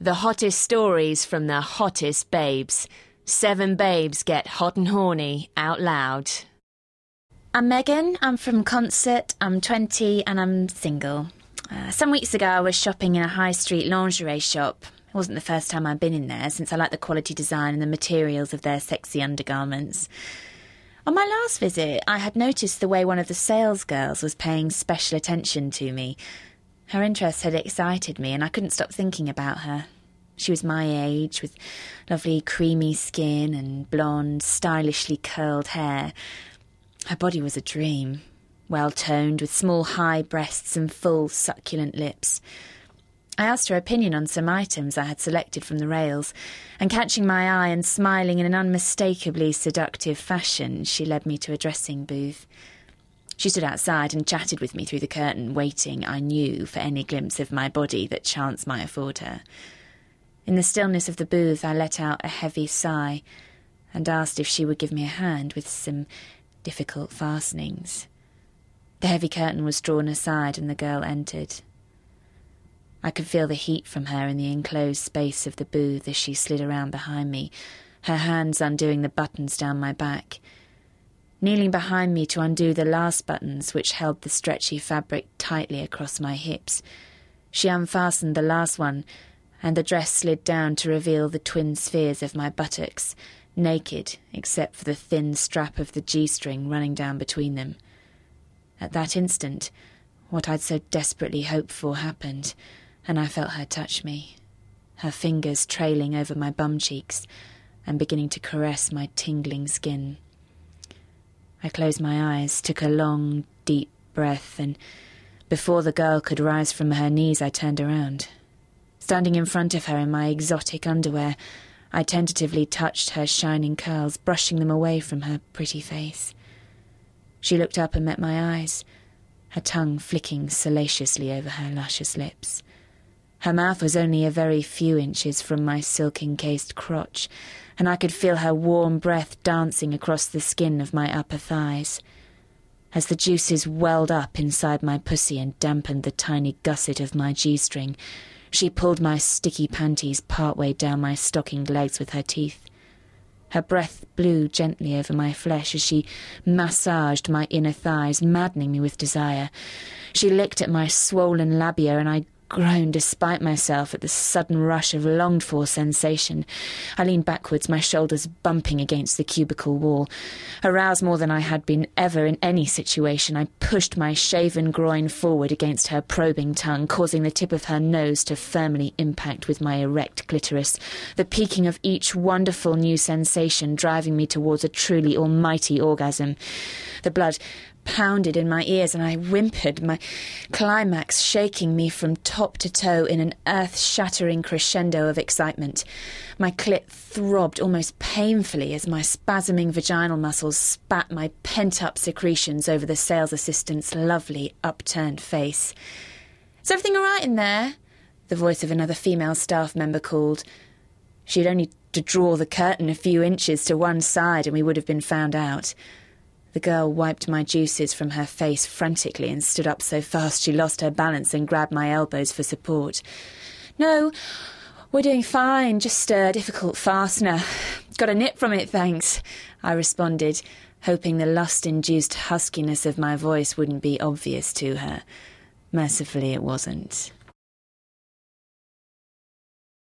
The hottest stories from the hottest babes. Seven babes get hot and horny out loud. I'm Megan. I'm from Concert. I'm 20 and I'm single. Uh, some weeks ago, I was shopping in a high street lingerie shop. It wasn't the first time I'd been in there, since I like the quality design and the materials of their sexy undergarments. On my last visit, I had noticed the way one of the sales girls was paying special attention to me. Her interest had excited me, and I couldn't stop thinking about her. She was my age, with lovely creamy skin and blonde, stylishly curled hair. Her body was a dream, well toned, with small high breasts and full, succulent lips. I asked her opinion on some items I had selected from the rails, and catching my eye and smiling in an unmistakably seductive fashion, she led me to a dressing booth. She stood outside and chatted with me through the curtain, waiting, I knew, for any glimpse of my body that chance might afford her. In the stillness of the booth, I let out a heavy sigh and asked if she would give me a hand with some difficult fastenings. The heavy curtain was drawn aside and the girl entered. I could feel the heat from her in the enclosed space of the booth as she slid around behind me, her hands undoing the buttons down my back. Kneeling behind me to undo the last buttons which held the stretchy fabric tightly across my hips, she unfastened the last one, and the dress slid down to reveal the twin spheres of my buttocks, naked except for the thin strap of the G string running down between them. At that instant, what I'd so desperately hoped for happened and I felt her touch me, her fingers trailing over my bum cheeks and beginning to caress my tingling skin. I closed my eyes, took a long, deep breath, and before the girl could rise from her knees, I turned around. Standing in front of her in my exotic underwear, I tentatively touched her shining curls, brushing them away from her pretty face. She looked up and met my eyes, her tongue flicking salaciously over her luscious lips. Her mouth was only a very few inches from my silk encased crotch, and I could feel her warm breath dancing across the skin of my upper thighs. As the juices welled up inside my pussy and dampened the tiny gusset of my G string, she pulled my sticky panties part way down my stockinged legs with her teeth. Her breath blew gently over my flesh as she massaged my inner thighs, maddening me with desire. She licked at my swollen labia, and I groaned despite myself at the sudden rush of longed for sensation. I leaned backwards, my shoulders bumping against the cubicle wall. Aroused more than I had been ever in any situation, I pushed my shaven groin forward against her probing tongue, causing the tip of her nose to firmly impact with my erect clitoris, the peaking of each wonderful new sensation driving me towards a truly almighty orgasm. The blood pounded in my ears and I whimpered, my climax shaking me from top to toe in an earth shattering crescendo of excitement. My clit throbbed almost painfully as my spasming vaginal muscles spat my pent up secretions over the sales assistant's lovely upturned face. Is everything all right in there? The voice of another female staff member called. She had only to draw the curtain a few inches to one side and we would have been found out. The girl wiped my juices from her face frantically and stood up so fast she lost her balance and grabbed my elbows for support. No, we're doing fine, just a difficult fastener. Got a nip from it, thanks, I responded, hoping the lust induced huskiness of my voice wouldn't be obvious to her. Mercifully, it wasn't.